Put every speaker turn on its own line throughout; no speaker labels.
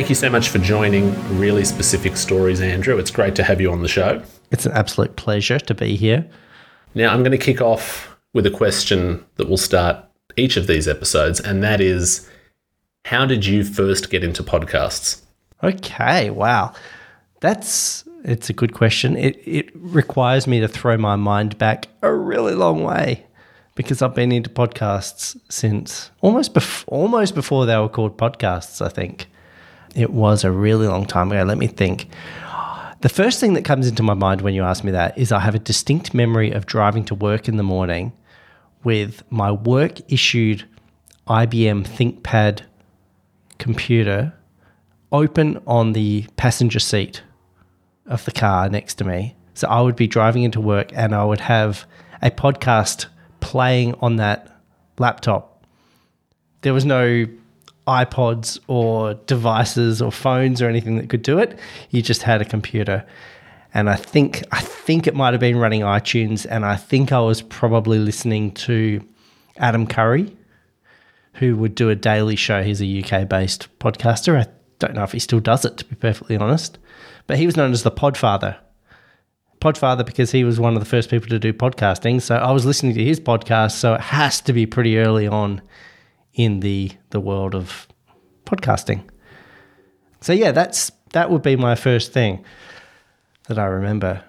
Thank you so much for joining Really Specific Stories, Andrew. It's great to have you on the show.
It's an absolute pleasure to be here.
Now, I'm going to kick off with a question that will start each of these episodes, and that is how did you first get into podcasts?
Okay, wow. That's it's a good question. It it requires me to throw my mind back a really long way because I've been into podcasts since almost bef- almost before they were called podcasts, I think. It was a really long time ago. Let me think. The first thing that comes into my mind when you ask me that is I have a distinct memory of driving to work in the morning with my work issued IBM ThinkPad computer open on the passenger seat of the car next to me. So I would be driving into work and I would have a podcast playing on that laptop. There was no iPods or devices or phones or anything that could do it. You just had a computer. And I think I think it might have been running iTunes and I think I was probably listening to Adam Curry who would do a daily show. He's a UK based podcaster. I don't know if he still does it to be perfectly honest. But he was known as the Podfather. Podfather because he was one of the first people to do podcasting. So I was listening to his podcast, so it has to be pretty early on in the the world of podcasting. So yeah, that's that would be my first thing that I remember.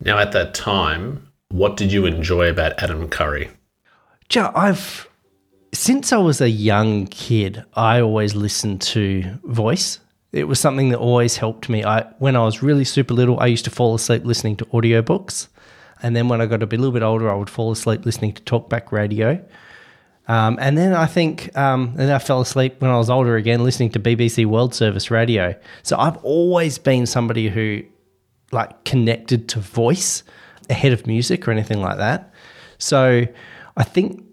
Now, at that time, what did you enjoy about Adam Curry?
Yeah, I've since I was a young kid, I always listened to voice. It was something that always helped me. I when I was really super little, I used to fall asleep listening to audiobooks. And then when I got a little bit older, I would fall asleep listening to talkback radio. Um, and then I think, um, then I fell asleep when I was older again, listening to BBC World Service Radio. So I've always been somebody who, like, connected to voice ahead of music or anything like that. So I think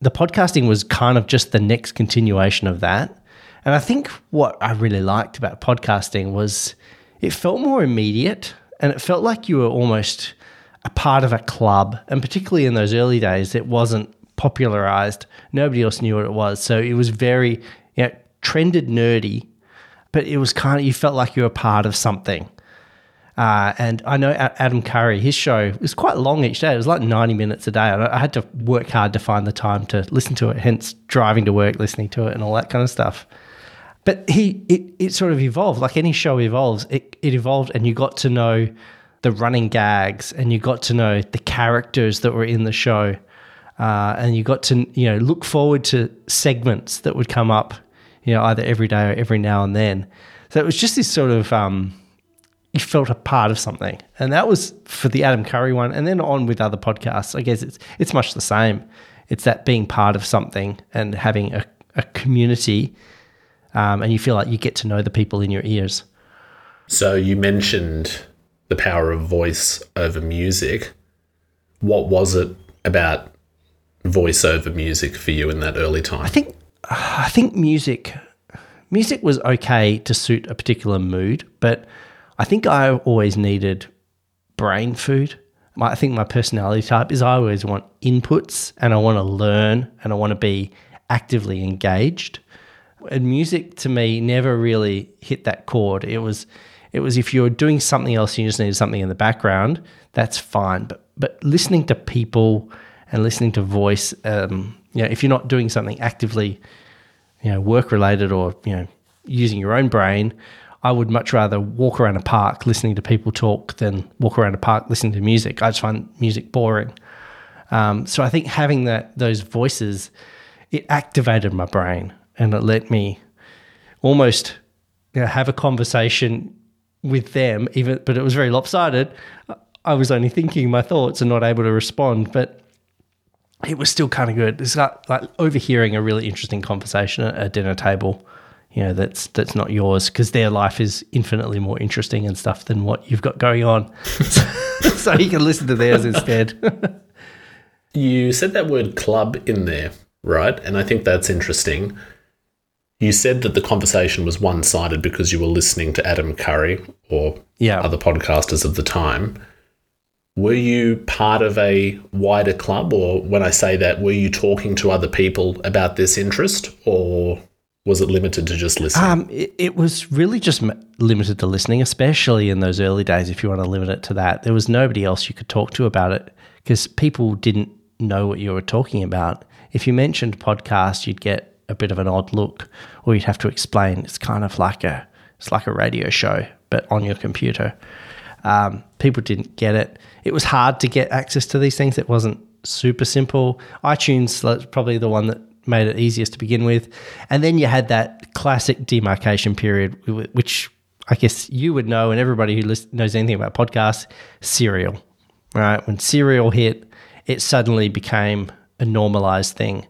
the podcasting was kind of just the next continuation of that. And I think what I really liked about podcasting was it felt more immediate and it felt like you were almost a part of a club. And particularly in those early days, it wasn't popularized. Nobody else knew what it was. So it was very, you know, trended nerdy, but it was kind of, you felt like you were part of something. Uh, and I know Adam Curry, his show was quite long each day. It was like 90 minutes a day. I had to work hard to find the time to listen to it, hence driving to work, listening to it, and all that kind of stuff. But he, it, it sort of evolved. Like any show evolves, it, it evolved, and you got to know the running gags and you got to know the characters that were in the show. Uh, and you got to you know look forward to segments that would come up, you know, either every day or every now and then. So it was just this sort of um, you felt a part of something, and that was for the Adam Curry one, and then on with other podcasts. I guess it's it's much the same. It's that being part of something and having a, a community, um, and you feel like you get to know the people in your ears.
So you mentioned the power of voice over music. What was it about voiceover music for you in that early time? I
think I think music music was okay to suit a particular mood, but I think I always needed brain food. I think my personality type is I always want inputs and I want to learn and I want to be actively engaged. And music to me never really hit that chord. It was it was if you're doing something else, you just needed something in the background. That's fine, but but listening to people and listening to voice. Um, you know, if you're not doing something actively, you know, work related or you know, using your own brain, I would much rather walk around a park listening to people talk than walk around a park listening to music. I just find music boring. Um, so I think having that those voices, it activated my brain and it let me almost you know, have a conversation with them. Even, but it was very lopsided. I was only thinking my thoughts and not able to respond. But it was still kind of good. It's like, like overhearing a really interesting conversation at a dinner table, you know, that's that's not yours because their life is infinitely more interesting and stuff than what you've got going on. so you can listen to theirs instead.
you said that word club in there, right? And I think that's interesting. You said that the conversation was one sided because you were listening to Adam Curry or yeah. other podcasters of the time were you part of a wider club or when i say that were you talking to other people about this interest or was it limited to just listening?
Um, it, it, was really just limited to listening, especially in those early days. If you want to limit it to that, there was nobody else you could talk to about it because people didn't know what you were talking about. If you mentioned podcast, you'd get a bit of an odd look, or you'd have to explain. It's kind of like a it's like a radio show, but on your computer. Um, people didn't get it. It was hard to get access to these things. It wasn't super simple. iTunes was probably the one that made it easiest to begin with. And then you had that classic demarcation period, which I guess you would know, and everybody who knows anything about podcasts, Serial. Right? When Serial hit, it suddenly became a normalized thing.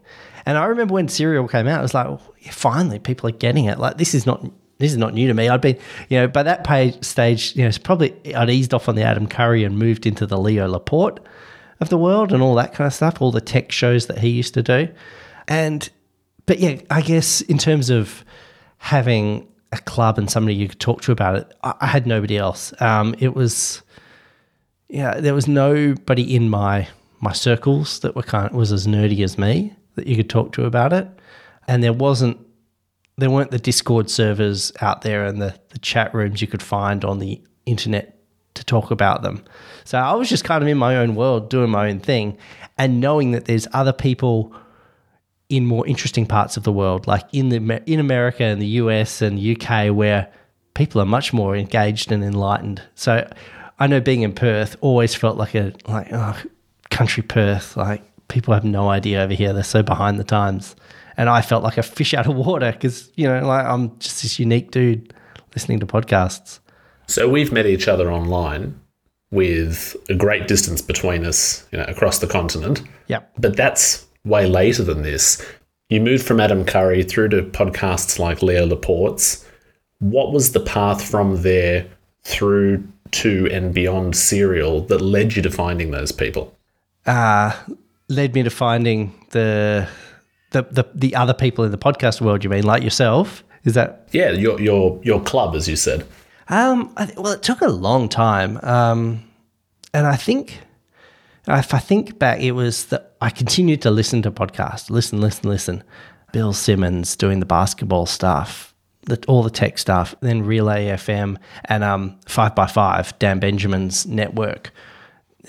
And I remember when Serial came out, it was like, oh, yeah, finally, people are getting it. Like, this is not this is not new to me. I'd been, you know, by that page stage, you know, it's probably I'd eased off on the Adam Curry and moved into the Leo Laporte of the world and all that kind of stuff, all the tech shows that he used to do. And, but yeah, I guess in terms of having a club and somebody you could talk to about it, I, I had nobody else. Um, it was, yeah, there was nobody in my my circles that were kind of, was as nerdy as me that you could talk to about it, and there wasn't there weren't the Discord servers out there and the, the chat rooms you could find on the internet to talk about them. So I was just kind of in my own world doing my own thing and knowing that there's other people in more interesting parts of the world, like in the in America and the US and UK, where people are much more engaged and enlightened. So I know being in Perth always felt like a like oh, country Perth, like people have no idea over here. They're so behind the times, and I felt like a fish out of water because you know like I'm just this unique dude listening to podcasts.
So we've met each other online with a great distance between us, you know, across the continent.
Yeah.
But that's way later than this. You moved from Adam Curry through to podcasts like Leo Laporte's. What was the path from there through to and beyond Serial that led you to finding those people?
Uh, led me to finding the, the the the other people in the podcast world. You mean like yourself? Is that
yeah? Your your your club, as you said.
Um, I, well, it took a long time. Um, and I think if I think back, it was that I continued to listen to podcasts, listen, listen, listen. Bill Simmons doing the basketball stuff, the, all the tech stuff, then Relay FM and um, 5by5, Dan Benjamin's network.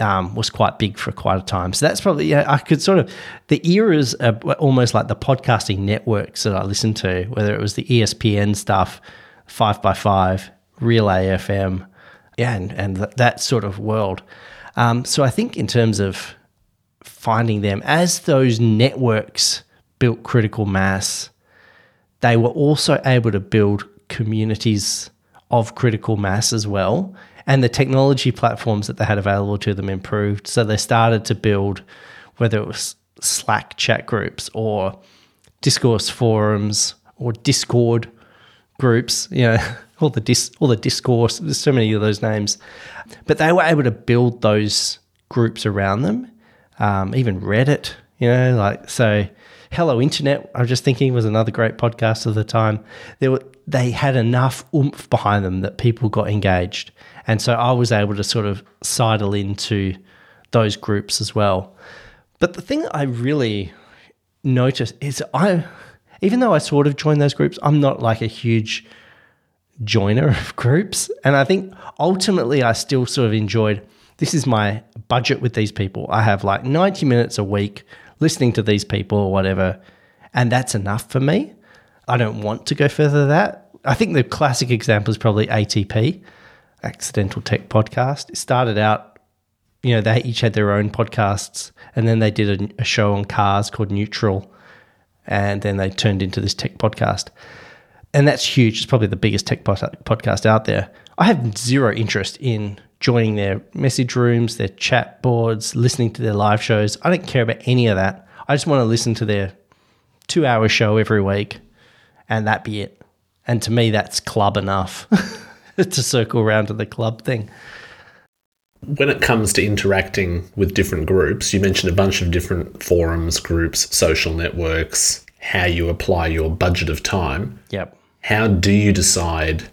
Um, was quite big for quite a time. So that's probably, yeah, I could sort of, the eras are almost like the podcasting networks that I listened to, whether it was the ESPN stuff, 5by5, Relay FM, yeah, and, and that sort of world. Um, so I think in terms of finding them, as those networks built critical mass, they were also able to build communities of critical mass as well. And the technology platforms that they had available to them improved. So they started to build, whether it was Slack chat groups or discourse forums or Discord groups, you know, all the dis, all the discourse. There's so many of those names, but they were able to build those groups around them. Um, even Reddit, you know, like so. Hello Internet, I was just thinking was another great podcast of the time. There were they had enough oomph behind them that people got engaged, and so I was able to sort of sidle into those groups as well. But the thing I really noticed is I, even though I sort of joined those groups, I'm not like a huge joiner of groups. And I think ultimately I still sort of enjoyed this is my budget with these people. I have like 90 minutes a week listening to these people or whatever, and that's enough for me. I don't want to go further than that. I think the classic example is probably ATP, Accidental Tech Podcast. It started out, you know, they each had their own podcasts, and then they did a, a show on cars called Neutral, and then they turned into this tech podcast and that's huge. It's probably the biggest tech podcast out there. I have zero interest in joining their message rooms, their chat boards, listening to their live shows. I don't care about any of that. I just want to listen to their two hour show every week and that be it. And to me, that's club enough to circle around to the club thing.
When it comes to interacting with different groups, you mentioned a bunch of different forums, groups, social networks, how you apply your budget of time.
Yep
how do you decide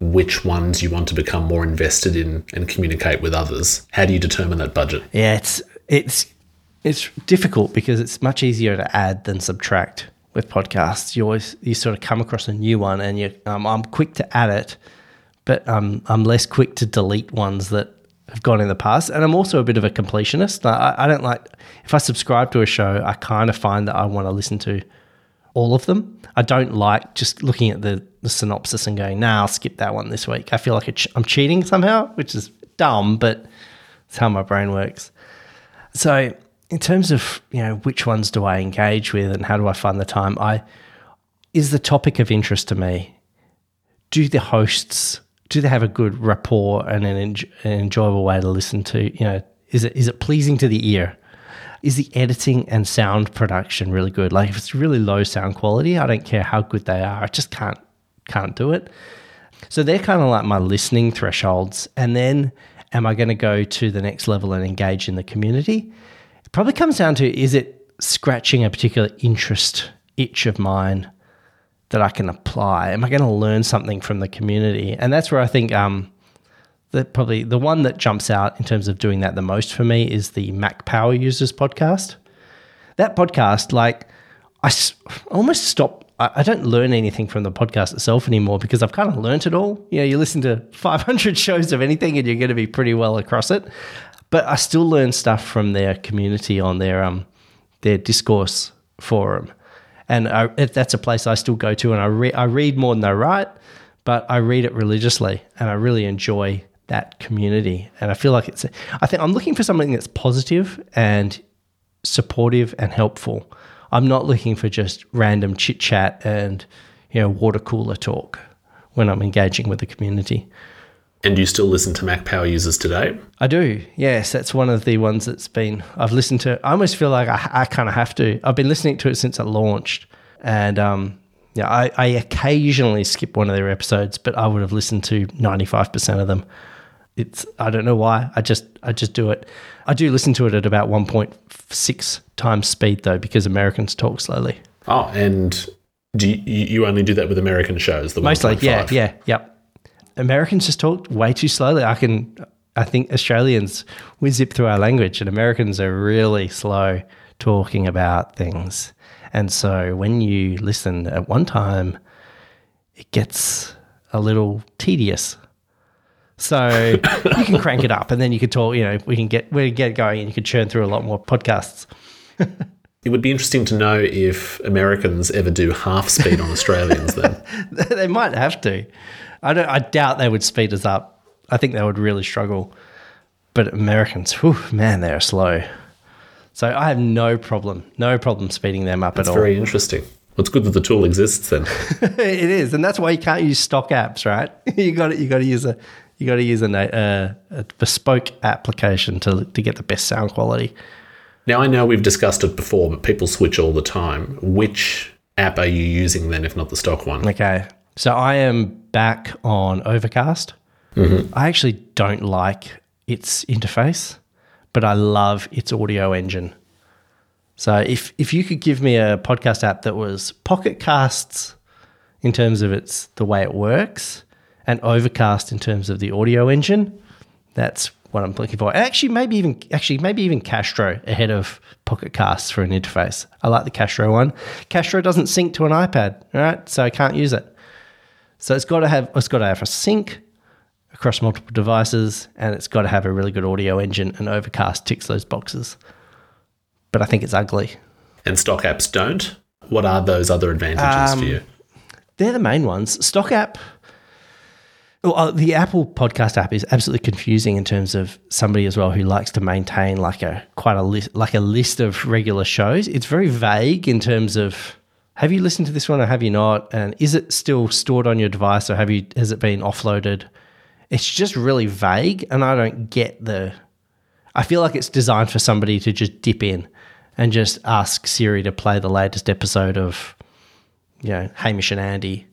which ones you want to become more invested in and communicate with others? How do you determine that budget?
Yeah, it's it's it's difficult because it's much easier to add than subtract with podcasts. You always you sort of come across a new one, and you um, I'm quick to add it, but um, I'm less quick to delete ones that have gone in the past. And I'm also a bit of a completionist. I, I don't like if I subscribe to a show, I kind of find that I want to listen to all of them. I don't like just looking at the, the synopsis and going, "Nah, I'll skip that one this week." I feel like I'm cheating somehow, which is dumb, but it's how my brain works. So in terms of you know which ones do I engage with and how do I find the time, I is the topic of interest to me. Do the hosts do they have a good rapport and an, en- an enjoyable way to listen to? You know, is it is it pleasing to the ear? Is the editing and sound production really good? Like if it's really low sound quality, I don't care how good they are. I just can't can't do it. So they're kind of like my listening thresholds. And then am I going to go to the next level and engage in the community? It probably comes down to is it scratching a particular interest itch of mine that I can apply? Am I going to learn something from the community? And that's where I think um, that probably the one that jumps out in terms of doing that the most for me is the Mac Power Users podcast. That podcast, like, I almost stop. I don't learn anything from the podcast itself anymore because I've kind of learned it all. You know, you listen to 500 shows of anything and you're going to be pretty well across it but I still learn stuff from their community on their um their discourse forum, and I, that's a place I still go to, and I re- I read more than I write, but I read it religiously, and I really enjoy that community, and I feel like it's. I think I'm looking for something that's positive and supportive and helpful. I'm not looking for just random chit chat and you know water cooler talk when I'm engaging with the community.
And you still listen to Mac Power users today?
I do. Yes, that's one of the ones that's been I've listened to. I almost feel like I, I kind of have to. I've been listening to it since it launched, and um, yeah, I, I occasionally skip one of their episodes, but I would have listened to ninety five percent of them. It's I don't know why. I just I just do it. I do listen to it at about one point six times speed though, because Americans talk slowly.
Oh, and do you, you only do that with American shows?
The mostly, yeah, yeah, yep. Americans just talk way too slowly. I can, I think Australians we zip through our language, and Americans are really slow talking about things. And so when you listen at one time, it gets a little tedious. So you can crank it up, and then you can talk. You know, we can get we can get going, and you can churn through a lot more podcasts.
It would be interesting to know if Americans ever do half speed on Australians. Then
they might have to. I don't. I doubt they would speed us up. I think they would really struggle. But Americans, whew, man, they're slow. So I have no problem, no problem speeding them up
that's
at
all. very interesting. Well, it's good that the tool exists then.
it is, and that's why you can't use stock apps, right? you got to, you got to use a you got to use a, uh, a bespoke application to to get the best sound quality.
Now I know we've discussed it before, but people switch all the time. Which app are you using then, if not the stock one?
Okay, so I am back on Overcast. Mm-hmm. I actually don't like its interface, but I love its audio engine. So if if you could give me a podcast app that was Pocket Casts in terms of its the way it works, and Overcast in terms of the audio engine, that's what I'm looking for. actually, maybe even actually maybe even Castro ahead of Pocket Casts for an interface. I like the Castro one. Castro doesn't sync to an iPad, right? So I can't use it. So it's got to have it's got to have a sync across multiple devices, and it's got to have a really good audio engine. And Overcast ticks those boxes, but I think it's ugly.
And stock apps don't. What are those other advantages um, for you?
They're the main ones. Stock app. Well, uh, the Apple Podcast app is absolutely confusing in terms of somebody as well who likes to maintain like a quite a list, like a list of regular shows. It's very vague in terms of have you listened to this one or have you not? And is it still stored on your device or have you has it been offloaded? It's just really vague and I don't get the I feel like it's designed for somebody to just dip in and just ask Siri to play the latest episode of you know, Hamish and Andy.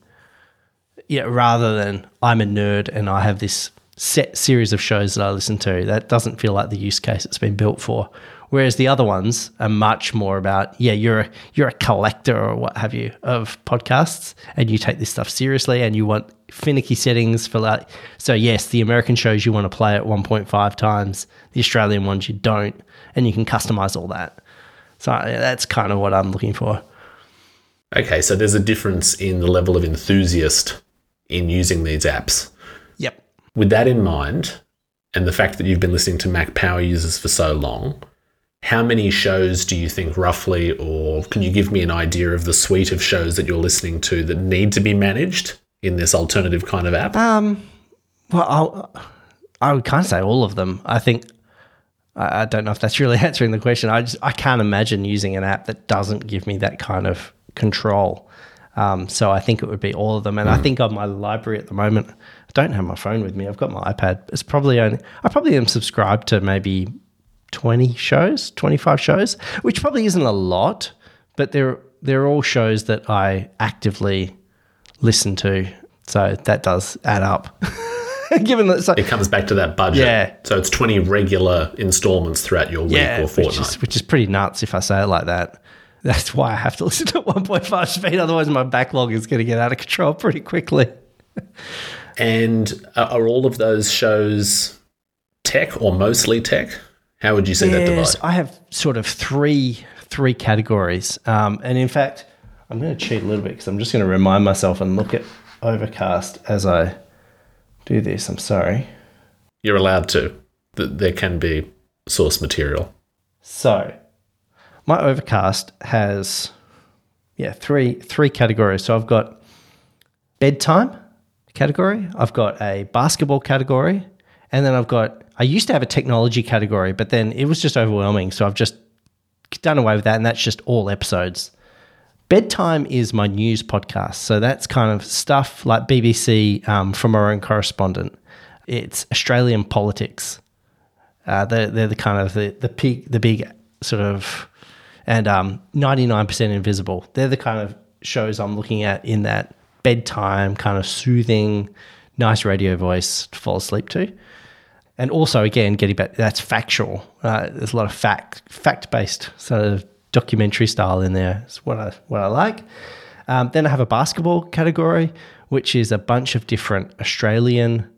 Yeah, rather than I'm a nerd and I have this set series of shows that I listen to. That doesn't feel like the use case it's been built for. Whereas the other ones are much more about, yeah, you're a, you're a collector or what have you of podcasts, and you take this stuff seriously, and you want finicky settings for like. So yes, the American shows you want to play at 1.5 times, the Australian ones you don't, and you can customize all that. So that's kind of what I'm looking for.
Okay, so there's a difference in the level of enthusiast in using these apps.
Yep.
With that in mind, and the fact that you've been listening to Mac Power users for so long, how many shows do you think roughly, or can you give me an idea of the suite of shows that you're listening to that need to be managed in this alternative kind of app?
Um, well, I'll, I would kind of say all of them. I think I don't know if that's really answering the question. I just I can't imagine using an app that doesn't give me that kind of control. Um, so I think it would be all of them. And mm. I think on my library at the moment, I don't have my phone with me. I've got my iPad. It's probably only I probably am subscribed to maybe twenty shows, twenty five shows, which probably isn't a lot, but they're they're all shows that I actively listen to. So that does add up. Given that
so, it comes back to that budget. Yeah. So it's 20 regular installments throughout your week yeah, or fortnight.
Which is, which is pretty nuts if I say it like that. That's why I have to listen to 1.5 speed. Otherwise, my backlog is going to get out of control pretty quickly.
and are all of those shows tech or mostly tech? How would you say yes, that divide?
I have sort of three three categories. Um, and in fact, I'm going to cheat a little bit because I'm just going to remind myself and look at Overcast as I do this. I'm sorry.
You're allowed to. There can be source material.
So, my Overcast has yeah three three categories. So I've got bedtime category. I've got a basketball category, and then I've got. I used to have a technology category, but then it was just overwhelming. So I've just done away with that, and that's just all episodes. Bedtime is my news podcast. So that's kind of stuff like BBC um, from our own correspondent. It's Australian politics. Uh, they're, they're the kind of the, the, big, the big sort of, and um, 99% invisible. They're the kind of shows I'm looking at in that bedtime, kind of soothing, nice radio voice to fall asleep to. And also, again, getting back, that's factual. Uh, there's a lot of fact, fact based sort of documentary style in there. It's what I what I like. Um, then I have a basketball category, which is a bunch of different Australian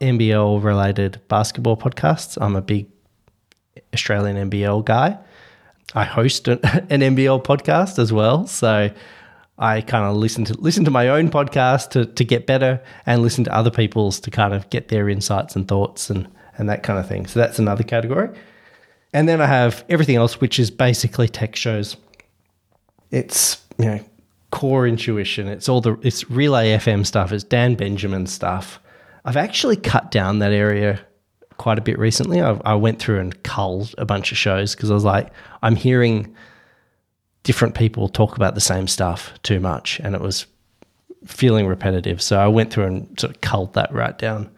NBL related basketball podcasts. I'm a big Australian NBL guy. I host an, an NBL podcast as well, so I kind of listen to listen to my own podcast to, to get better, and listen to other people's to kind of get their insights and thoughts and and that kind of thing. So that's another category. And then I have everything else, which is basically tech shows. It's, you know, core intuition. It's all the, it's Relay FM stuff. It's Dan Benjamin stuff. I've actually cut down that area quite a bit recently. I, I went through and culled a bunch of shows because I was like, I'm hearing different people talk about the same stuff too much. And it was feeling repetitive. So I went through and sort of culled that right down.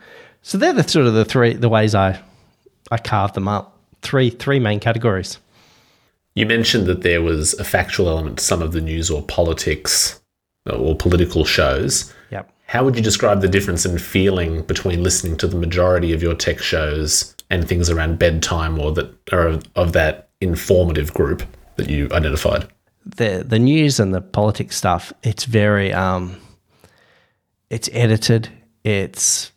So they're the sort of the three, the ways I, I carved them up three three main categories.
You mentioned that there was a factual element to some of the news or politics or political shows.
Yep.
How would you describe the difference in feeling between listening to the majority of your tech shows and things around bedtime or that are of that informative group that you identified?
The the news and the politics stuff, it's very um it's edited, it's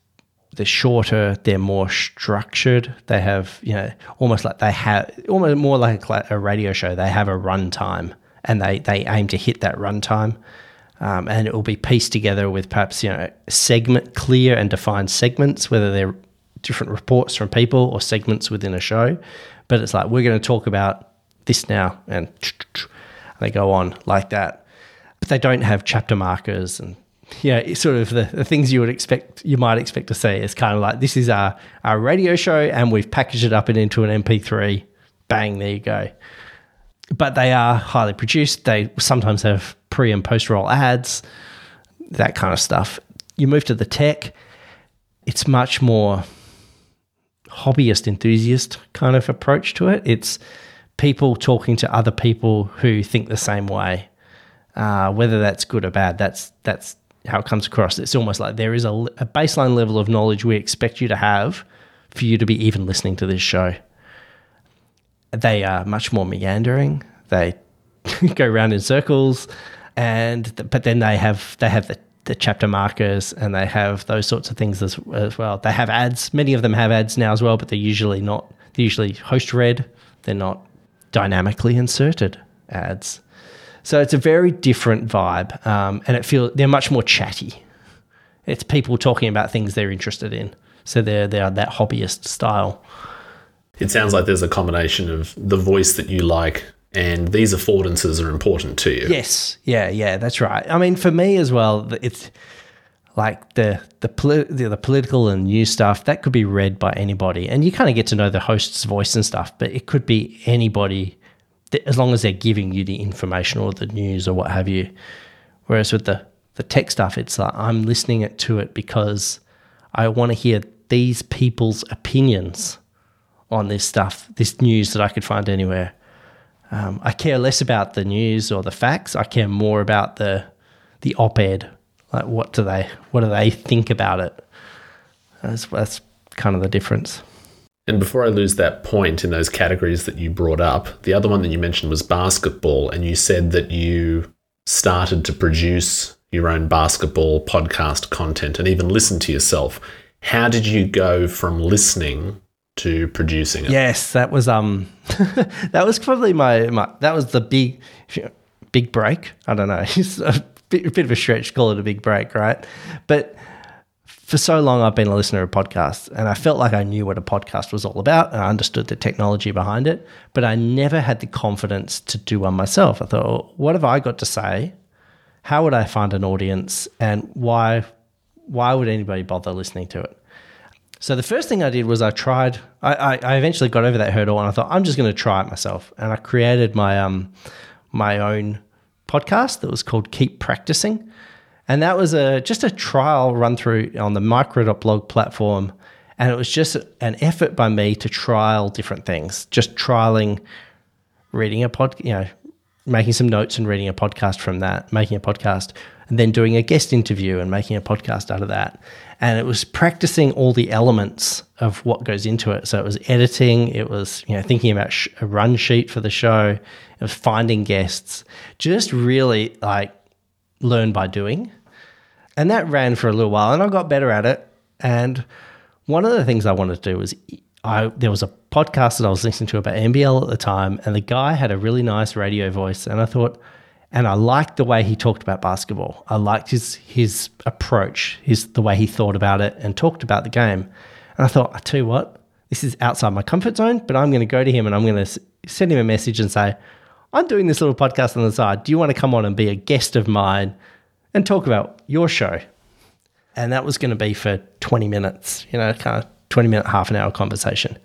they're shorter, they're more structured. They have, you know, almost like they have, almost more like a radio show. They have a runtime and they, they aim to hit that runtime. Um, and it will be pieced together with perhaps, you know, segment, clear and defined segments, whether they're different reports from people or segments within a show. But it's like, we're going to talk about this now. And they go on like that. But they don't have chapter markers and yeah, it's sort of the, the, things you would expect, you might expect to see. It's kind of like this is our, our radio show and we've packaged it up and into an MP3. Bang, there you go. But they are highly produced. They sometimes have pre and post roll ads, that kind of stuff. You move to the tech, it's much more hobbyist enthusiast kind of approach to it. It's people talking to other people who think the same way. Uh, whether that's good or bad, that's that's how it comes across. It's almost like there is a, a baseline level of knowledge we expect you to have for you to be even listening to this show. They are much more meandering. They go around in circles, and but then they have they have the, the chapter markers and they have those sorts of things as, as well. They have ads. Many of them have ads now as well, but they're usually not. They're usually host read. They're not dynamically inserted ads. So it's a very different vibe, um, and it feels they're much more chatty. It's people talking about things they're interested in, so they're they're that hobbyist style.
It sounds like there's a combination of the voice that you like and these affordances are important to you.
Yes, yeah, yeah, that's right. I mean, for me as well, it's like the the, poli- the, the political and news stuff that could be read by anybody, and you kind of get to know the host's voice and stuff. But it could be anybody, that, as long as they're giving you the information or the news or what have you. Whereas with the the tech stuff, it's like I'm listening to it because I want to hear these people's opinions on this stuff, this news that I could find anywhere. Um, I care less about the news or the facts. I care more about the the op-ed like, what do they what do they think about it? That's that's kind of the difference.
And before I lose that point in those categories that you brought up, the other one that you mentioned was basketball, and you said that you started to produce your own basketball podcast content and even listen to yourself. How did you go from listening to producing it?
Yes, that was um that was probably my, my that was the big big break. I don't know. bit, a bit of a stretch, call it a big break, right? But for so long, I've been a listener of podcasts, and I felt like I knew what a podcast was all about, and I understood the technology behind it, but I never had the confidence to do one myself. I thought, well, what have I got to say? How would I find an audience, and why? Why would anybody bother listening to it? So the first thing I did was I tried. I, I, I eventually got over that hurdle, and I thought I'm just going to try it myself, and I created my um my own podcast that was called Keep Practicing. And that was a just a trial run through on the micro.blog platform. And it was just an effort by me to trial different things, just trialing reading a pod, you know, making some notes and reading a podcast from that, making a podcast, and then doing a guest interview and making a podcast out of that. And it was practicing all the elements of what goes into it. So it was editing, it was you know thinking about sh- a run sheet for the show, it was finding guests, just really like learn by doing. And that ran for a little while, and I got better at it. And one of the things I wanted to do was I there was a podcast that I was listening to about NBL at the time, and the guy had a really nice radio voice, and I thought, and I liked the way he talked about basketball. I liked his his approach, his the way he thought about it and talked about the game. And I thought, I tell you what, this is outside my comfort zone, but I'm going to go to him and I'm going to send him a message and say, I'm doing this little podcast on the side. Do you want to come on and be a guest of mine and talk about your show? And that was going to be for 20 minutes, you know, kind of 20 minute, half an hour conversation.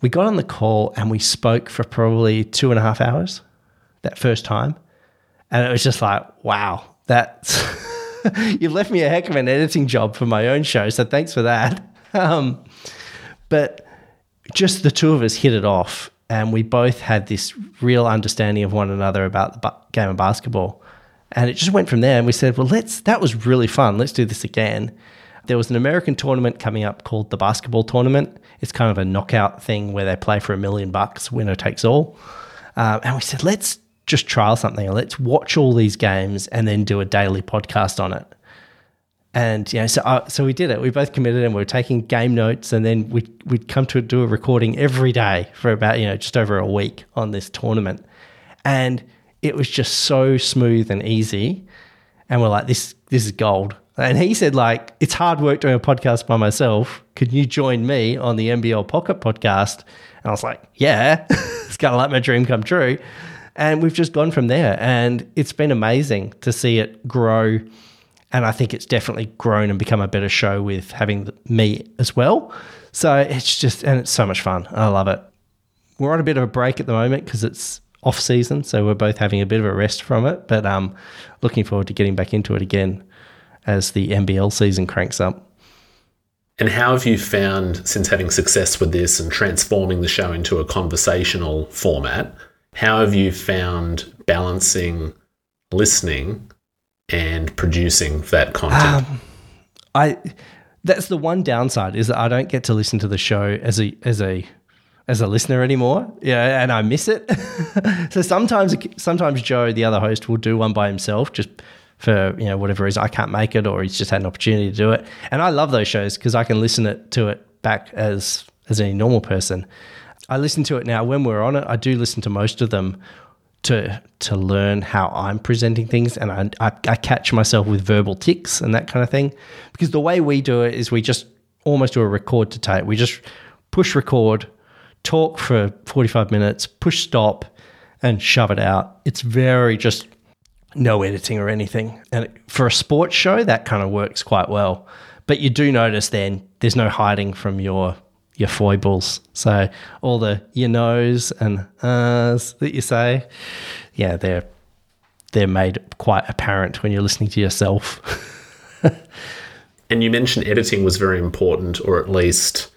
We got on the call and we spoke for probably two and a half hours that first time. And it was just like, wow, that's, you left me a heck of an editing job for my own show. So thanks for that. Um, but just the two of us hit it off. And we both had this real understanding of one another about the game of basketball. And it just went from there. And we said, well, let's, that was really fun. Let's do this again. There was an American tournament coming up called the basketball tournament. It's kind of a knockout thing where they play for a million bucks, winner takes all. Um, and we said, let's just trial something. Let's watch all these games and then do a daily podcast on it. And you know, so uh, so we did it. We both committed, and we were taking game notes, and then we we'd come to do a recording every day for about you know just over a week on this tournament, and it was just so smooth and easy. And we're like, this this is gold. And he said, like, it's hard work doing a podcast by myself. Could you join me on the NBL Pocket podcast? And I was like, yeah, it's kind of like my dream come true. And we've just gone from there. And it's been amazing to see it grow. And I think it's definitely grown and become a better show with having me as well. So it's just, and it's so much fun. I love it. We're on a bit of a break at the moment because it's off season. So we're both having a bit of a rest from it. But um, looking forward to getting back into it again as the NBL season cranks up.
And how have you found, since having success with this and transforming the show into a conversational format, how have you found balancing listening and producing that content? Um,
I that's the one downside is that I don't get to listen to the show as a as a as a listener anymore. Yeah, and I miss it. so sometimes sometimes Joe, the other host, will do one by himself just for you know whatever reason I can't make it or he's just had an opportunity to do it. And I love those shows because I can listen it, to it back as as any normal person. I listen to it now when we're on it. I do listen to most of them to to learn how I'm presenting things, and I, I, I catch myself with verbal ticks and that kind of thing. Because the way we do it is we just almost do a record to tape. We just push record, talk for 45 minutes, push stop, and shove it out. It's very just no editing or anything. And for a sports show, that kind of works quite well. But you do notice then there's no hiding from your your foibles. So all the you knows and uhs that you say, yeah, they're they're made quite apparent when you're listening to yourself.
and you mentioned editing was very important, or at least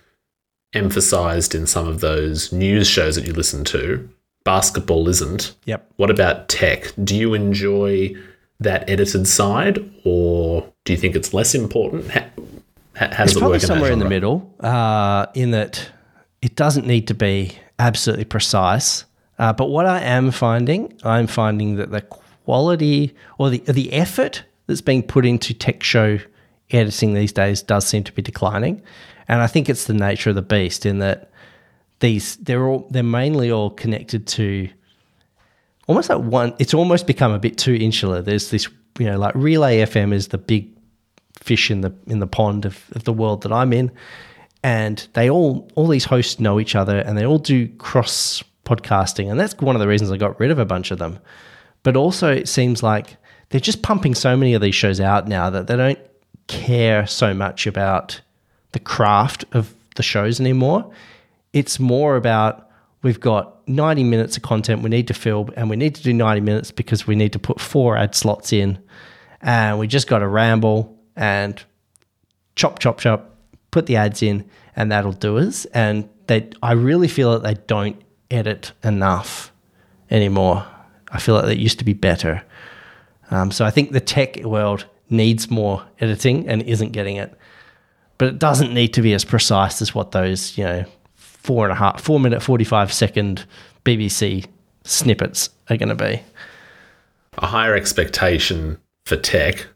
emphasized in some of those news shows that you listen to. Basketball isn't.
Yep.
What about tech? Do you enjoy that edited side, or do you think it's less important? How, how
it's probably somewhere
in,
in the middle, uh, in that it doesn't need to be absolutely precise. Uh, but what I am finding, I'm finding that the quality or the the effort that's being put into tech show editing these days does seem to be declining, and I think it's the nature of the beast in that these they're all they're mainly all connected to almost like one. It's almost become a bit too insular. There's this you know like Relay FM is the big fish in the in the pond of, of the world that I'm in, and they all all these hosts know each other and they all do cross podcasting, and that's one of the reasons I got rid of a bunch of them. But also, it seems like they're just pumping so many of these shows out now that they don't care so much about the craft of the shows anymore. It's more about we've got 90 minutes of content we need to fill, and we need to do 90 minutes because we need to put four ad slots in, and we just got to ramble and chop, chop, chop, put the ads in, and that'll do us. And they, I really feel that they don't edit enough anymore. I feel like they used to be better. Um, so I think the tech world needs more editing and isn't getting it. But it doesn't need to be as precise as what those, you know, four and a half, four minute, 45 second BBC snippets are going to be.
A higher expectation for tech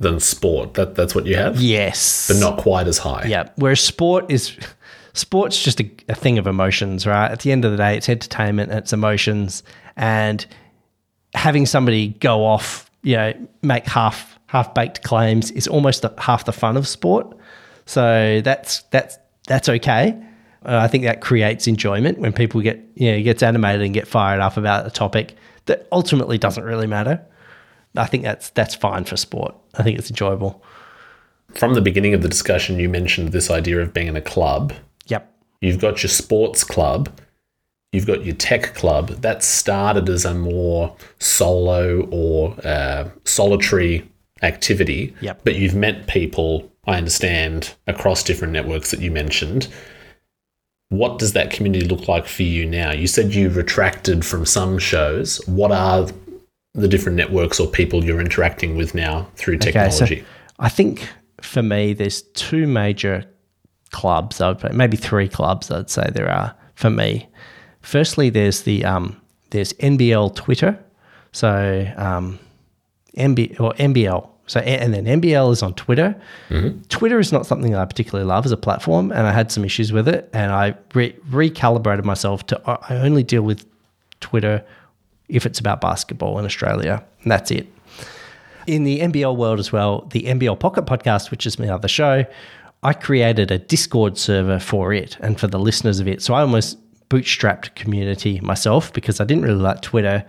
than sport. That that's what you have.
Yes,
but not quite as high.
Yeah, whereas sport is sport's just a, a, thing of emotions, right? At the end of the day, it's entertainment, it's emotions, and having somebody go off, you know, make half half baked claims is almost the, half the fun of sport. So that's that's that's okay. Uh, I think that creates enjoyment when people get you know gets animated and get fired up about a topic that ultimately doesn't really matter. I think that's that's fine for sport. I think it's enjoyable.
From the beginning of the discussion, you mentioned this idea of being in a club.
Yep.
You've got your sports club, you've got your tech club. That started as a more solo or uh, solitary activity.
Yep.
But you've met people, I understand, across different networks that you mentioned. What does that community look like for you now? You said you retracted from some shows. What are the different networks or people you're interacting with now through technology? Okay, so
I think for me, there's two major clubs. maybe three clubs. I'd say there are for me. Firstly, there's the um, there's NBL Twitter, so um, MB or NBL. So and then NBL is on Twitter. Mm-hmm. Twitter is not something I particularly love as a platform, and I had some issues with it, and I re- recalibrated myself to I only deal with Twitter if it's about basketball in Australia. And that's it. In the NBL world as well, the NBL Pocket Podcast, which is my other show, I created a Discord server for it and for the listeners of it. So I almost bootstrapped community myself because I didn't really like Twitter.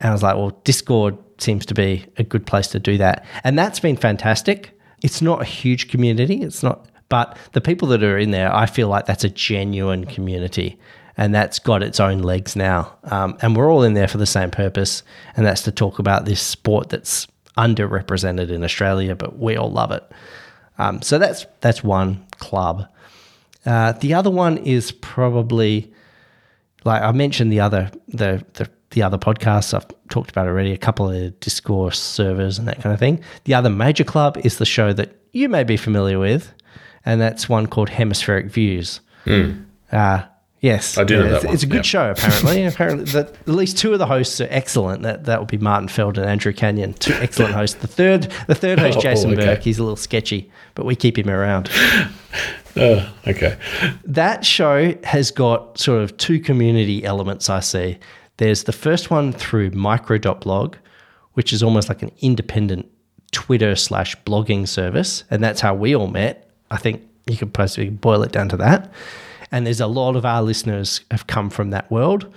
And I was like, well, Discord seems to be a good place to do that. And that's been fantastic. It's not a huge community. It's not, but the people that are in there, I feel like that's a genuine community and that's got its own legs now. Um, and we're all in there for the same purpose, and that's to talk about this sport that's underrepresented in Australia, but we all love it. Um, so that's that's one club. Uh, the other one is probably like I mentioned the other the, the the other podcasts I've talked about already, a couple of discourse servers and that kind of thing. The other major club is the show that you may be familiar with, and that's one called Hemispheric Views.
Mm.
Uh, Yes,
I do
yeah,
that
it's, it's a good
yep.
show. Apparently, apparently, that at least two of the hosts are excellent. That that would be Martin Feld and Andrew Canion, two excellent hosts. The third, the third host, oh, Jason okay. Burk, he's a little sketchy, but we keep him around.
Uh, okay.
That show has got sort of two community elements. I see. There's the first one through micro.blog, which is almost like an independent Twitter slash blogging service. And that's how we all met. I think you could possibly boil it down to that. And there's a lot of our listeners have come from that world.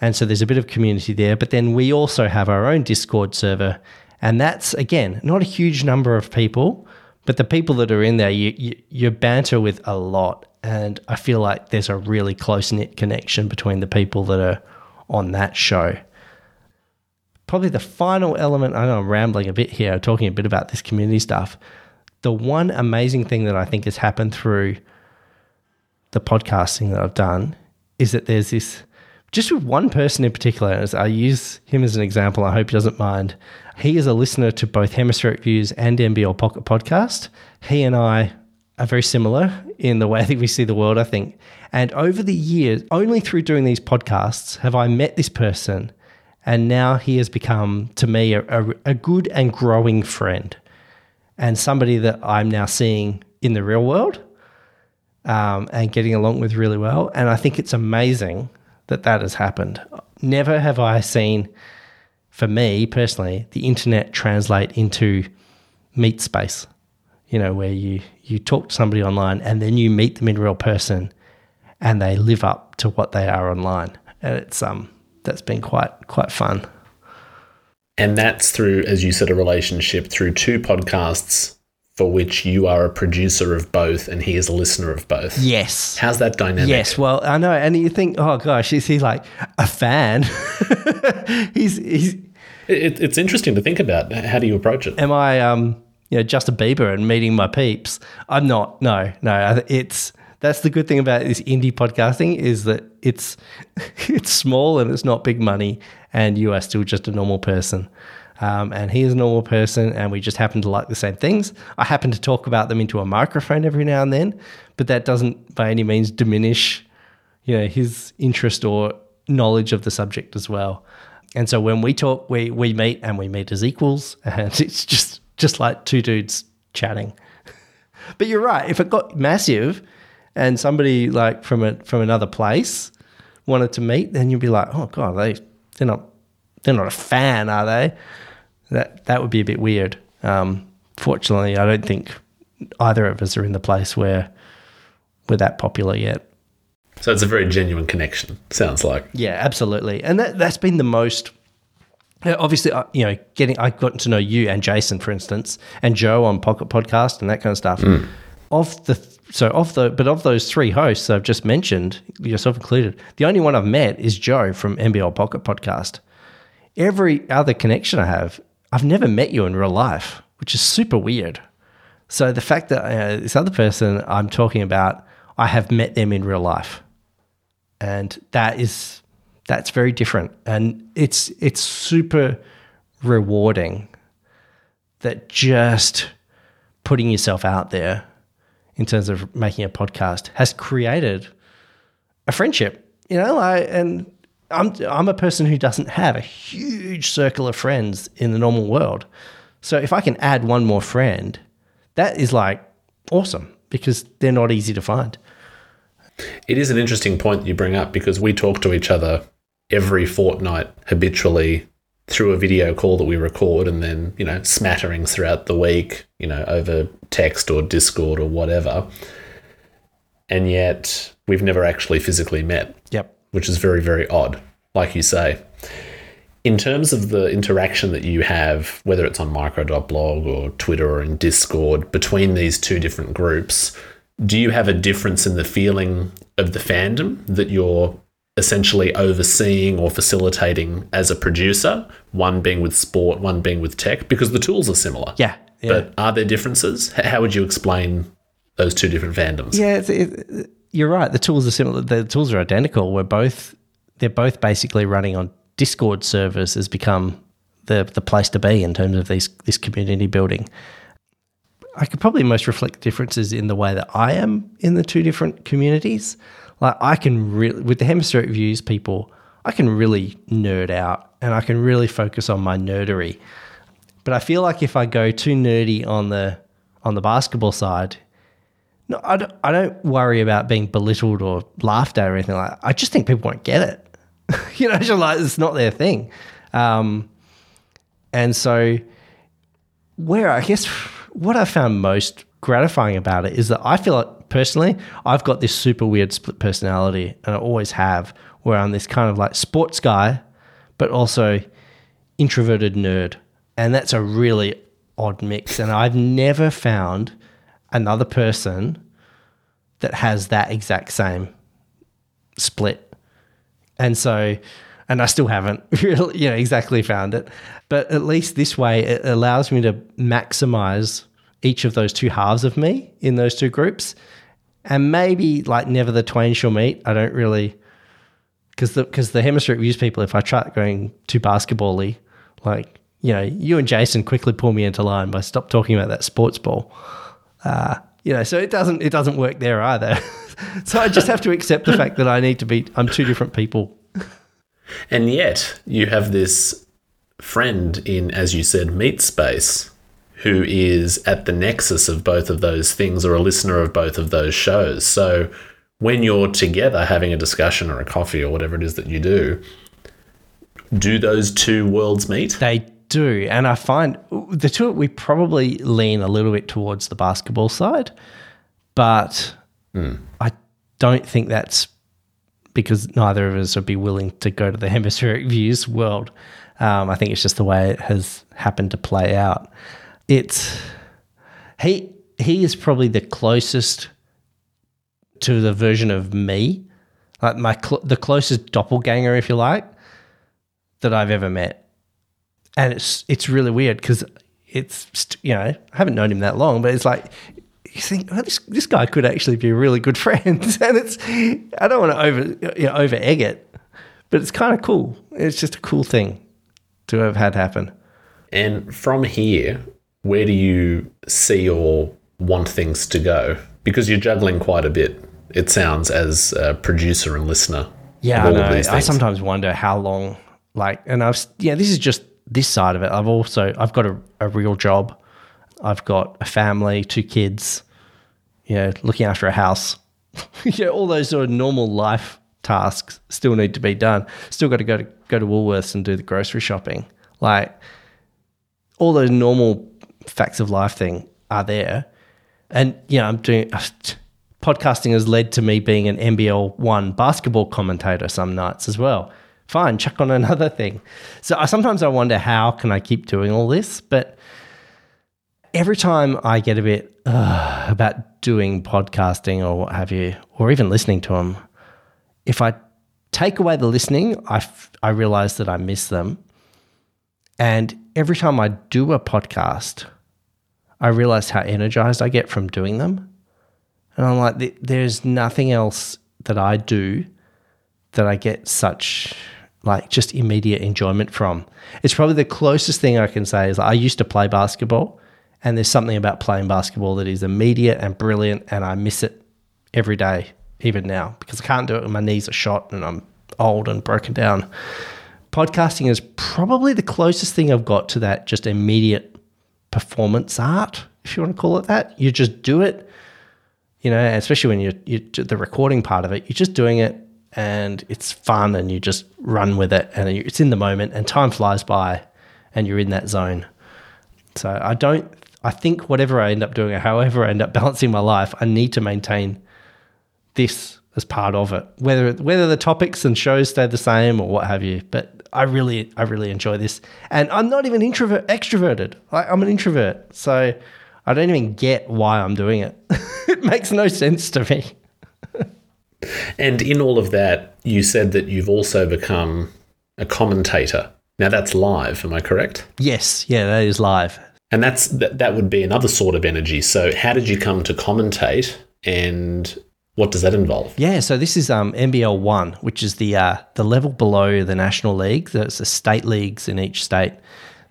And so there's a bit of community there. But then we also have our own Discord server. And that's, again, not a huge number of people, but the people that are in there, you, you, you banter with a lot. And I feel like there's a really close knit connection between the people that are on that show. Probably the final element, I know I'm rambling a bit here, talking a bit about this community stuff. The one amazing thing that I think has happened through the podcasting that I've done is that there's this just with one person in particular, I use him as an example, I hope he doesn't mind. He is a listener to both Hemispheric Views and NBL Pocket Podcast. He and I are very similar in the way that we see the world, I think. And over the years, only through doing these podcasts have I met this person. And now he has become, to me, a, a, a good and growing friend and somebody that I'm now seeing in the real world um, and getting along with really well. And I think it's amazing that that has happened. Never have I seen, for me personally, the internet translate into meet space. You know, where you you talk to somebody online and then you meet them in real person, and they live up to what they are online, and it's um that's been quite quite fun.
And that's through, as you said, a relationship through two podcasts for which you are a producer of both and he is a listener of both.
Yes.
How's that dynamic?
Yes. Well, I know. And you think, oh gosh, is he like a fan? he's, he's,
it, it's interesting to think about. How do you approach it?
Am I, um, you know, Justin Bieber and meeting my peeps? I'm not. No, no. It's, that's the good thing about this indie podcasting is that it's, it's small and it's not big money and you are still just a normal person. Um, and he is a normal person, and we just happen to like the same things. I happen to talk about them into a microphone every now and then, but that doesn't by any means diminish, you know, his interest or knowledge of the subject as well. And so when we talk, we we meet and we meet as equals, and it's just just like two dudes chatting. but you're right. If it got massive, and somebody like from a from another place wanted to meet, then you'd be like, oh god, they they're not they're not a fan, are they? That that would be a bit weird. Um, fortunately, I don't think either of us are in the place where we're that popular yet.
So it's a very genuine connection. Sounds like.
Yeah, absolutely, and that that's been the most. Obviously, uh, you know, getting I got to know you and Jason, for instance, and Joe on Pocket Podcast and that kind of stuff. Mm. Of the so of the but of those three hosts I've just mentioned, yourself included, the only one I've met is Joe from NBL Pocket Podcast. Every other connection I have I've never met you in real life, which is super weird. So the fact that uh, this other person I'm talking about, I have met them in real life, and that is that's very different, and it's it's super rewarding. That just putting yourself out there in terms of making a podcast has created a friendship, you know, like, and I'm I'm a person who doesn't have a huge circle of friends in the normal world. So if I can add one more friend, that is like awesome because they're not easy to find.
It is an interesting point that you bring up because we talk to each other every fortnight habitually through a video call that we record and then, you know, smatterings throughout the week, you know, over text or Discord or whatever. And yet we've never actually physically met.
Yep
which is very, very odd, like you say. In terms of the interaction that you have, whether it's on micro.blog or Twitter or in Discord, between these two different groups, do you have a difference in the feeling of the fandom that you're essentially overseeing or facilitating as a producer, one being with sport, one being with tech, because the tools are similar.
Yeah. yeah.
But are there differences? How would you explain those two different fandoms?
Yeah, it, you're right. The tools are similar. The tools are identical. We're both they're both basically running on Discord servers. Has become the the place to be in terms of these this community building. I could probably most reflect differences in the way that I am in the two different communities. Like I can really with the hemispheric views people, I can really nerd out and I can really focus on my nerdery. But I feel like if I go too nerdy on the on the basketball side, no, I don't, I don't worry about being belittled or laughed at or anything like that. I just think people won't get it. you know, just like it's not their thing. Um, and so, where I guess what I found most gratifying about it is that I feel like personally, I've got this super weird split personality, and I always have, where I'm this kind of like sports guy, but also introverted nerd. And that's a really odd mix. And I've never found another person that has that exact same split. And so, and I still haven't really, you know, exactly found it. But at least this way, it allows me to maximize each of those two halves of me in those two groups. And maybe like never the twain shall meet. I don't really, because the because the hemispheric views people, if I try going too basketbally, like you know, you and Jason quickly pull me into line by stop talking about that sports ball. Uh, you know, so it doesn't it doesn't work there either. so I just have to accept the fact that I need to be I'm two different people.
And yet you have this friend in, as you said, meat space who is at the nexus of both of those things or a listener of both of those shows. So when you're together having a discussion or a coffee or whatever it is that you do, do those two worlds meet?
They do. And I find the two, we probably lean a little bit towards the basketball side, but mm. I don't think that's because neither of us would be willing to go to the hemispheric views world. Um, I think it's just the way it has happened to play out. It's he he is probably the closest to the version of me, like my cl- the closest doppelganger, if you like, that I've ever met and it's it's really weird because it's you know I haven't known him that long, but it's like you think oh, this this guy could actually be a really good friend, and it's I don't want to over you know, over egg it, but it's kind of cool. It's just a cool thing to have had happen.
And from here, where do you see or want things to go? Because you're juggling quite a bit. It sounds as a producer and listener.
Yeah, I know. I sometimes wonder how long. Like, and I've yeah, this is just this side of it, I've also I've got a, a real job. I've got a family, two kids, you know, looking after a house. know, all those sort of normal life tasks still need to be done. Still got to go to go to Woolworths and do the grocery shopping. Like all those normal facts of life thing are there. And you know, I'm doing uh, podcasting has led to me being an NBL one basketball commentator some nights as well fine, chuck on another thing. So I, sometimes I wonder how can I keep doing all this, but every time I get a bit uh, about doing podcasting or what have you, or even listening to them, if I take away the listening, I, f- I realize that I miss them. And every time I do a podcast, I realize how energized I get from doing them. And I'm like, there's nothing else that I do that I get such like just immediate enjoyment from. It's probably the closest thing I can say is I used to play basketball, and there's something about playing basketball that is immediate and brilliant, and I miss it every day, even now, because I can't do it when my knees are shot and I'm old and broken down. Podcasting is probably the closest thing I've got to that just immediate performance art, if you want to call it that. You just do it, you know, especially when you're, you're the recording part of it, you're just doing it and it's fun and you just run with it and it's in the moment and time flies by and you're in that zone. So I don't, I think whatever I end up doing or however I end up balancing my life, I need to maintain this as part of it. Whether whether the topics and shows stay the same or what have you, but I really I really enjoy this, and I'm not even introvert extroverted. I, I'm an introvert, so I don't even get why I'm doing it. it makes no sense to me.
And in all of that, you said that you've also become a commentator. Now that's live, am I correct?
Yes, yeah, that is live.
And that's that, that would be another sort of energy. So how did you come to commentate and what does that involve?
Yeah, so this is um, NBL one, which is the uh, the level below the national league. There's the state leagues in each state.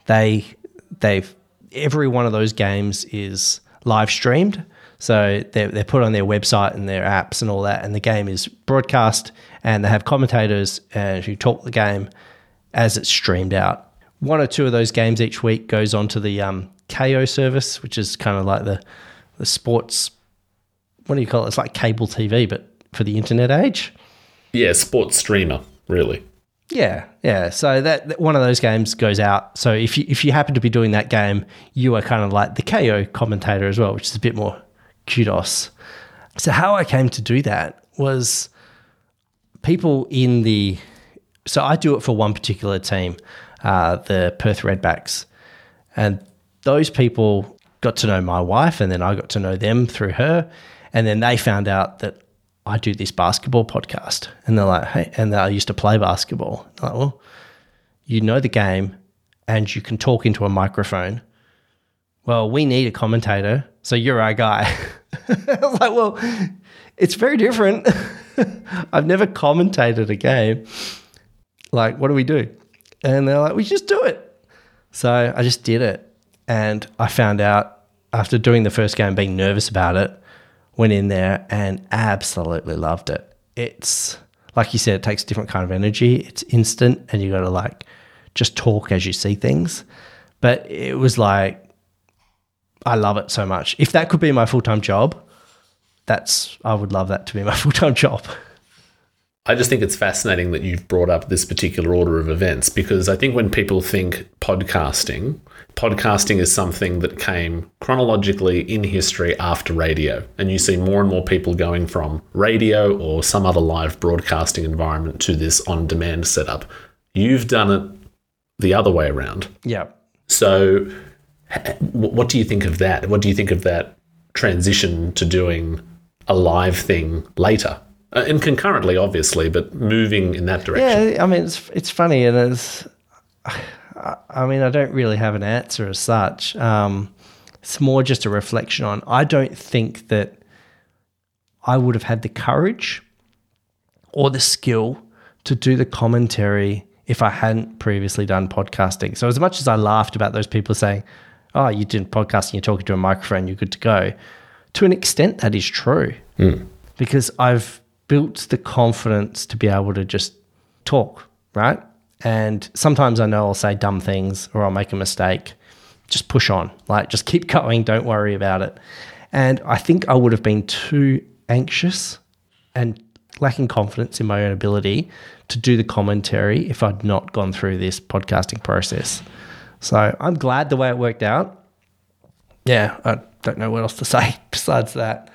They they've every one of those games is live streamed. So they're, they're put on their website and their apps and all that, and the game is broadcast, and they have commentators uh, who talk the game as it's streamed out. One or two of those games each week goes on to the um, Kayo service, which is kind of like the the sports. What do you call it? It's like cable TV, but for the internet age.
Yeah, sports streamer, really.
Yeah, yeah. So that, that, one of those games goes out. So if you if you happen to be doing that game, you are kind of like the Kayo commentator as well, which is a bit more kudos. So how I came to do that was people in the so I do it for one particular team, uh, the Perth Redbacks, and those people got to know my wife, and then I got to know them through her, and then they found out that I do this basketball podcast. And they're like, hey, and I used to play basketball. I'm like, well, you know the game and you can talk into a microphone. Well, we need a commentator. So you're our guy. I was like, well, it's very different. I've never commentated a game. Like, what do we do? And they're like, we just do it. So I just did it. And I found out after doing the first game, being nervous about it, went in there and absolutely loved it. It's like you said, it takes a different kind of energy. It's instant, and you got to like just talk as you see things. But it was like, I love it so much. If that could be my full time job, that's I would love that to be my full time job.
I just think it's fascinating that you've brought up this particular order of events because I think when people think podcasting, podcasting is something that came chronologically in history after radio. And you see more and more people going from radio or some other live broadcasting environment to this on demand setup. You've done it the other way around.
Yeah.
So, what do you think of that? What do you think of that transition to doing a live thing later? Uh, and concurrently, obviously, but moving in that direction.
Yeah, I mean, it's it's funny, and it's I mean, I don't really have an answer as such. Um, it's more just a reflection on. I don't think that I would have had the courage or the skill to do the commentary if I hadn't previously done podcasting. So, as much as I laughed about those people saying, "Oh, you did podcasting, you're talking to a microphone, you're good to go," to an extent, that is true mm. because I've built the confidence to be able to just talk, right? And sometimes I know I'll say dumb things or I'll make a mistake. Just push on, like just keep going, don't worry about it. And I think I would have been too anxious and lacking confidence in my own ability to do the commentary if I'd not gone through this podcasting process. So I'm glad the way it worked out. Yeah, I don't know what else to say besides that.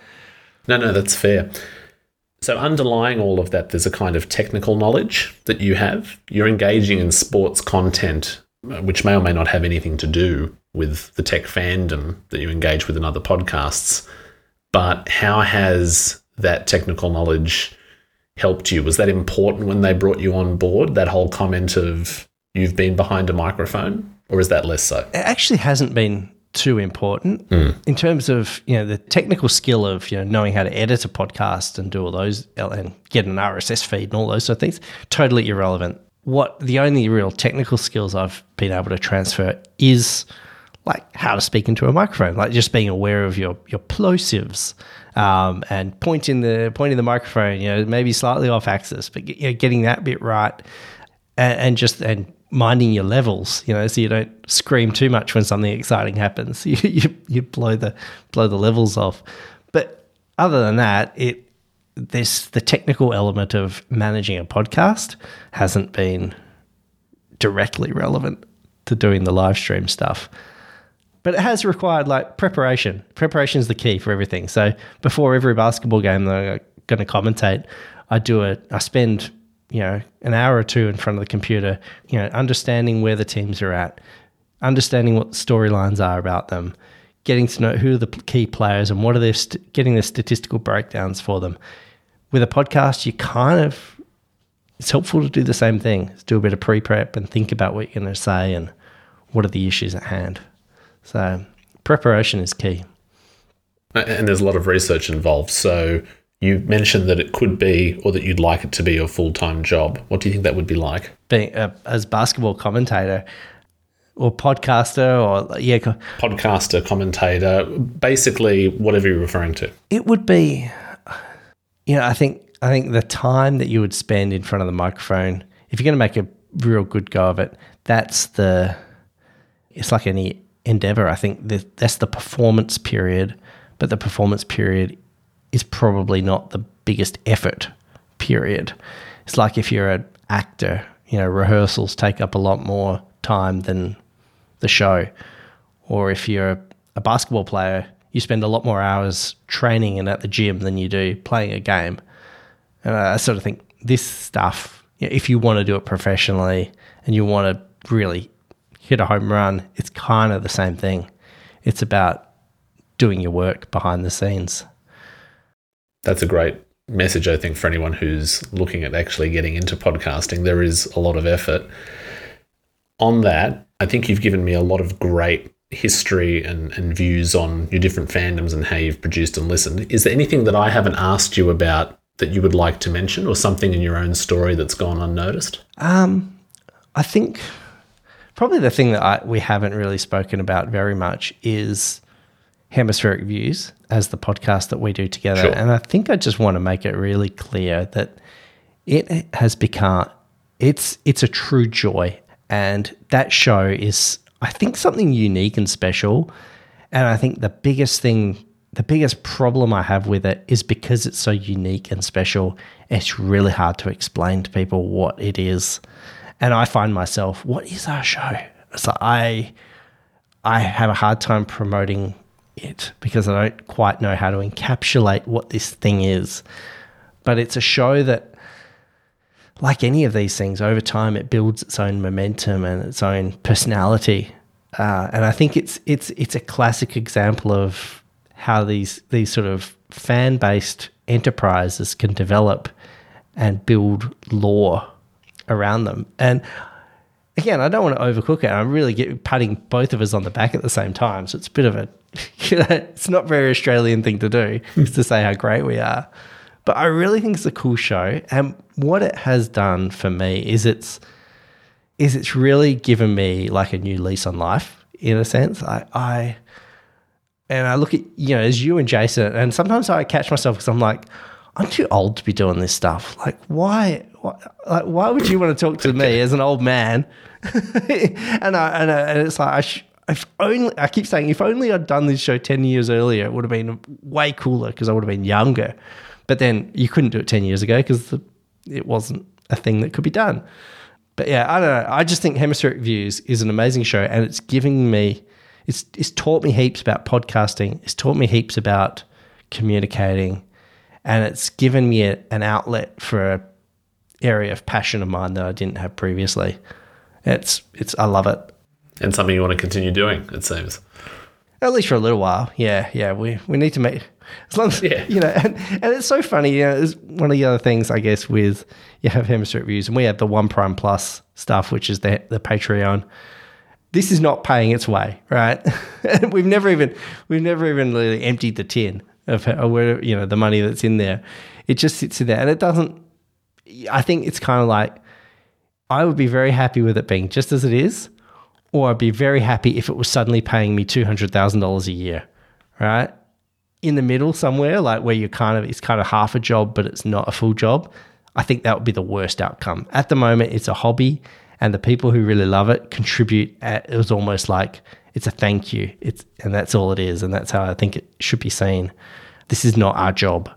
No, no, that's fair. So, underlying all of that, there's a kind of technical knowledge that you have. You're engaging in sports content, uh, which may or may not have anything to do with the tech fandom that you engage with in other podcasts. But how has that technical knowledge helped you? Was that important when they brought you on board? That whole comment of you've been behind a microphone? Or is that less so?
It actually hasn't been too important mm. in terms of you know the technical skill of you know knowing how to edit a podcast and do all those and get an RSS feed and all those sort of things. Totally irrelevant. What the only real technical skills I've been able to transfer is like how to speak into a microphone, like just being aware of your your plosives um, and pointing the pointing the microphone. You know, maybe slightly off axis, but you know, getting that bit right, and, and just and minding your levels, you know, so you don't scream too much when something exciting happens. You you, you blow the blow the levels off. But other than that, it this the technical element of managing a podcast hasn't been directly relevant to doing the live stream stuff. But it has required like preparation. Preparation is the key for everything. So before every basketball game that I'm going to commentate, I do it. I spend you know, an hour or two in front of the computer, you know, understanding where the teams are at, understanding what the storylines are about them, getting to know who are the key players and what are their st- getting the statistical breakdowns for them. With a podcast, you kind of it's helpful to do the same thing. do a bit of pre-prep and think about what you're going to say and what are the issues at hand. So preparation is key.
And there's a lot of research involved. So you mentioned that it could be, or that you'd like it to be, your full time job. What do you think that would be like?
Being uh, as basketball commentator or podcaster, or yeah,
podcaster, commentator, basically whatever you're referring to.
It would be, you know, I think I think the time that you would spend in front of the microphone, if you're going to make a real good go of it, that's the. It's like any endeavor. I think that that's the performance period, but the performance period is probably not the biggest effort period. It's like if you're an actor, you know, rehearsals take up a lot more time than the show. Or if you're a basketball player, you spend a lot more hours training and at the gym than you do playing a game. And I sort of think this stuff, if you want to do it professionally and you want to really hit a home run, it's kind of the same thing. It's about doing your work behind the scenes.
That's a great message, I think, for anyone who's looking at actually getting into podcasting. There is a lot of effort. On that, I think you've given me a lot of great history and, and views on your different fandoms and how you've produced and listened. Is there anything that I haven't asked you about that you would like to mention or something in your own story that's gone unnoticed?
Um, I think probably the thing that I, we haven't really spoken about very much is hemispheric views as the podcast that we do together. Sure. And I think I just want to make it really clear that it has become it's it's a true joy and that show is I think something unique and special. And I think the biggest thing the biggest problem I have with it is because it's so unique and special, it's really hard to explain to people what it is. And I find myself, what is our show? So I I have a hard time promoting it because I don't quite know how to encapsulate what this thing is. But it's a show that, like any of these things, over time it builds its own momentum and its own personality. Uh, and I think it's it's it's a classic example of how these these sort of fan based enterprises can develop and build lore around them. And again, I don't want to overcook it. I'm really get, patting both of us on the back at the same time. So it's a bit of a, you know, it's not very Australian thing to do, hmm. is to say how great we are. But I really think it's a cool show. And what it has done for me is it's, is it's really given me like a new lease on life in a sense. I, I, and I look at, you know, as you and Jason, and sometimes I catch myself because I'm like, I'm too old to be doing this stuff. Like, why, why, like, why would you want to talk to me as an old man and I, and, I, and it's like I sh- if only I keep saying if only I'd done this show ten years earlier, it would have been way cooler because I would have been younger. But then you couldn't do it ten years ago because it wasn't a thing that could be done. But yeah, I don't know. I just think Hemispheric Views is an amazing show, and it's giving me, it's it's taught me heaps about podcasting. It's taught me heaps about communicating, and it's given me a, an outlet for an area of passion of mine that I didn't have previously. It's it's I love it.
And something you want to continue doing, it seems.
At least for a little while. Yeah, yeah. We we need to make as long as yeah. you know, and, and it's so funny, you know, it's one of the other things I guess with you have Hemispheric Views and we have the One Prime Plus stuff, which is the the Patreon. This is not paying its way, right? we've never even we've never even really emptied the tin of where you know the money that's in there. It just sits in there, and it doesn't. I think it's kind of like I would be very happy with it being just as it is, or I'd be very happy if it was suddenly paying me $200,000 a year, right? In the middle somewhere, like where you're kind of, it's kind of half a job, but it's not a full job. I think that would be the worst outcome. At the moment, it's a hobby, and the people who really love it contribute. At, it was almost like it's a thank you. It's and that's all it is, and that's how I think it should be seen. This is not our job,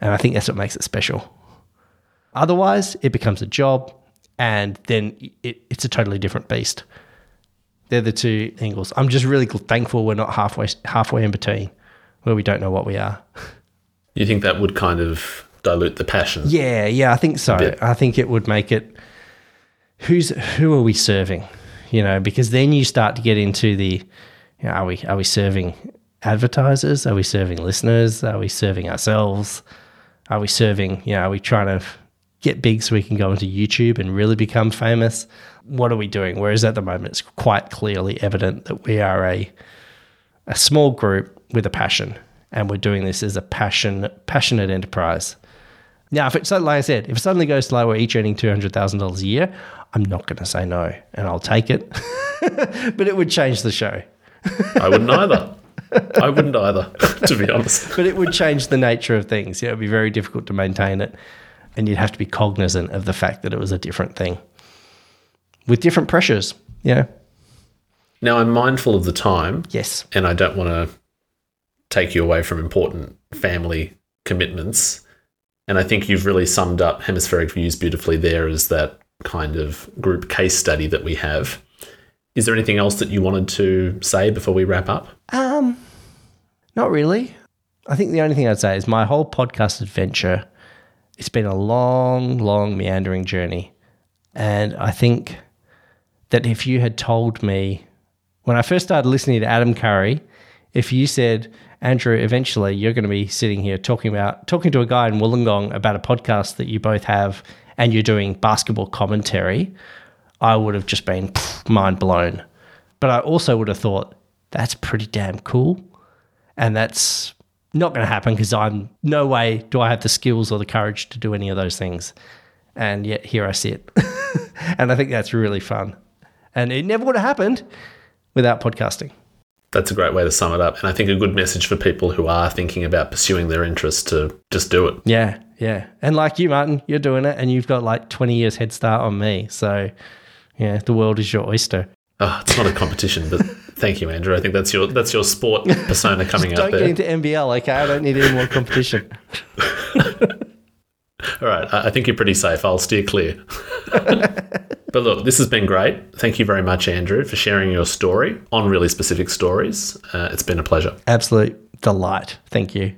and I think that's what makes it special. Otherwise, it becomes a job and then it, it's a totally different beast. They're the two angles. I'm just really thankful we're not halfway halfway in between, where we don't know what we are.
You think that would kind of dilute the passion?
Yeah, yeah, I think so. I think it would make it. Who's who are we serving? You know, because then you start to get into the, you know, are we are we serving advertisers? Are we serving listeners? Are we serving ourselves? Are we serving? You know, are we trying to get big so we can go into YouTube and really become famous? What are we doing? Whereas at the moment, it's quite clearly evident that we are a, a small group with a passion, and we're doing this as a passion, passionate enterprise. Now, if it's like I said, if it suddenly goes to like we're each earning two hundred thousand dollars a year, I'm not going to say no, and I'll take it. but it would change the show.
I wouldn't either. I wouldn't either, to be honest.
but it would change the nature of things. Yeah, it would be very difficult to maintain it and you'd have to be cognizant of the fact that it was a different thing with different pressures. Yeah.
Now I'm mindful of the time.
Yes.
And I don't want to take you away from important family commitments. And I think you've really summed up hemispheric views beautifully there is that kind of group case study that we have. Is there anything else that you wanted to say before we wrap up?
Um, not really. I think the only thing I'd say is my whole podcast adventure. It's been a long, long meandering journey, and I think that if you had told me when I first started listening to Adam Curry, if you said, Andrew, eventually you're going to be sitting here talking about talking to a guy in Wollongong about a podcast that you both have and you're doing basketball commentary, I would have just been mind blown. But I also would have thought that's pretty damn cool. And that's not going to happen because I'm no way do I have the skills or the courage to do any of those things. And yet here I sit. and I think that's really fun. And it never would have happened without podcasting.
That's a great way to sum it up. And I think a good message for people who are thinking about pursuing their interest to just do it.
Yeah, yeah. And like you, Martin, you're doing it and you've got like 20 years head start on me. So, yeah, the world is your oyster.
Oh, it's not a competition, but thank you, Andrew. I think that's your that's your sport persona coming
out
there.
Don't get into NBL, okay? I don't need any more competition.
All right, I think you're pretty safe. I'll steer clear. But look, this has been great. Thank you very much, Andrew, for sharing your story on really specific stories. Uh, it's been a pleasure.
Absolute delight. Thank you.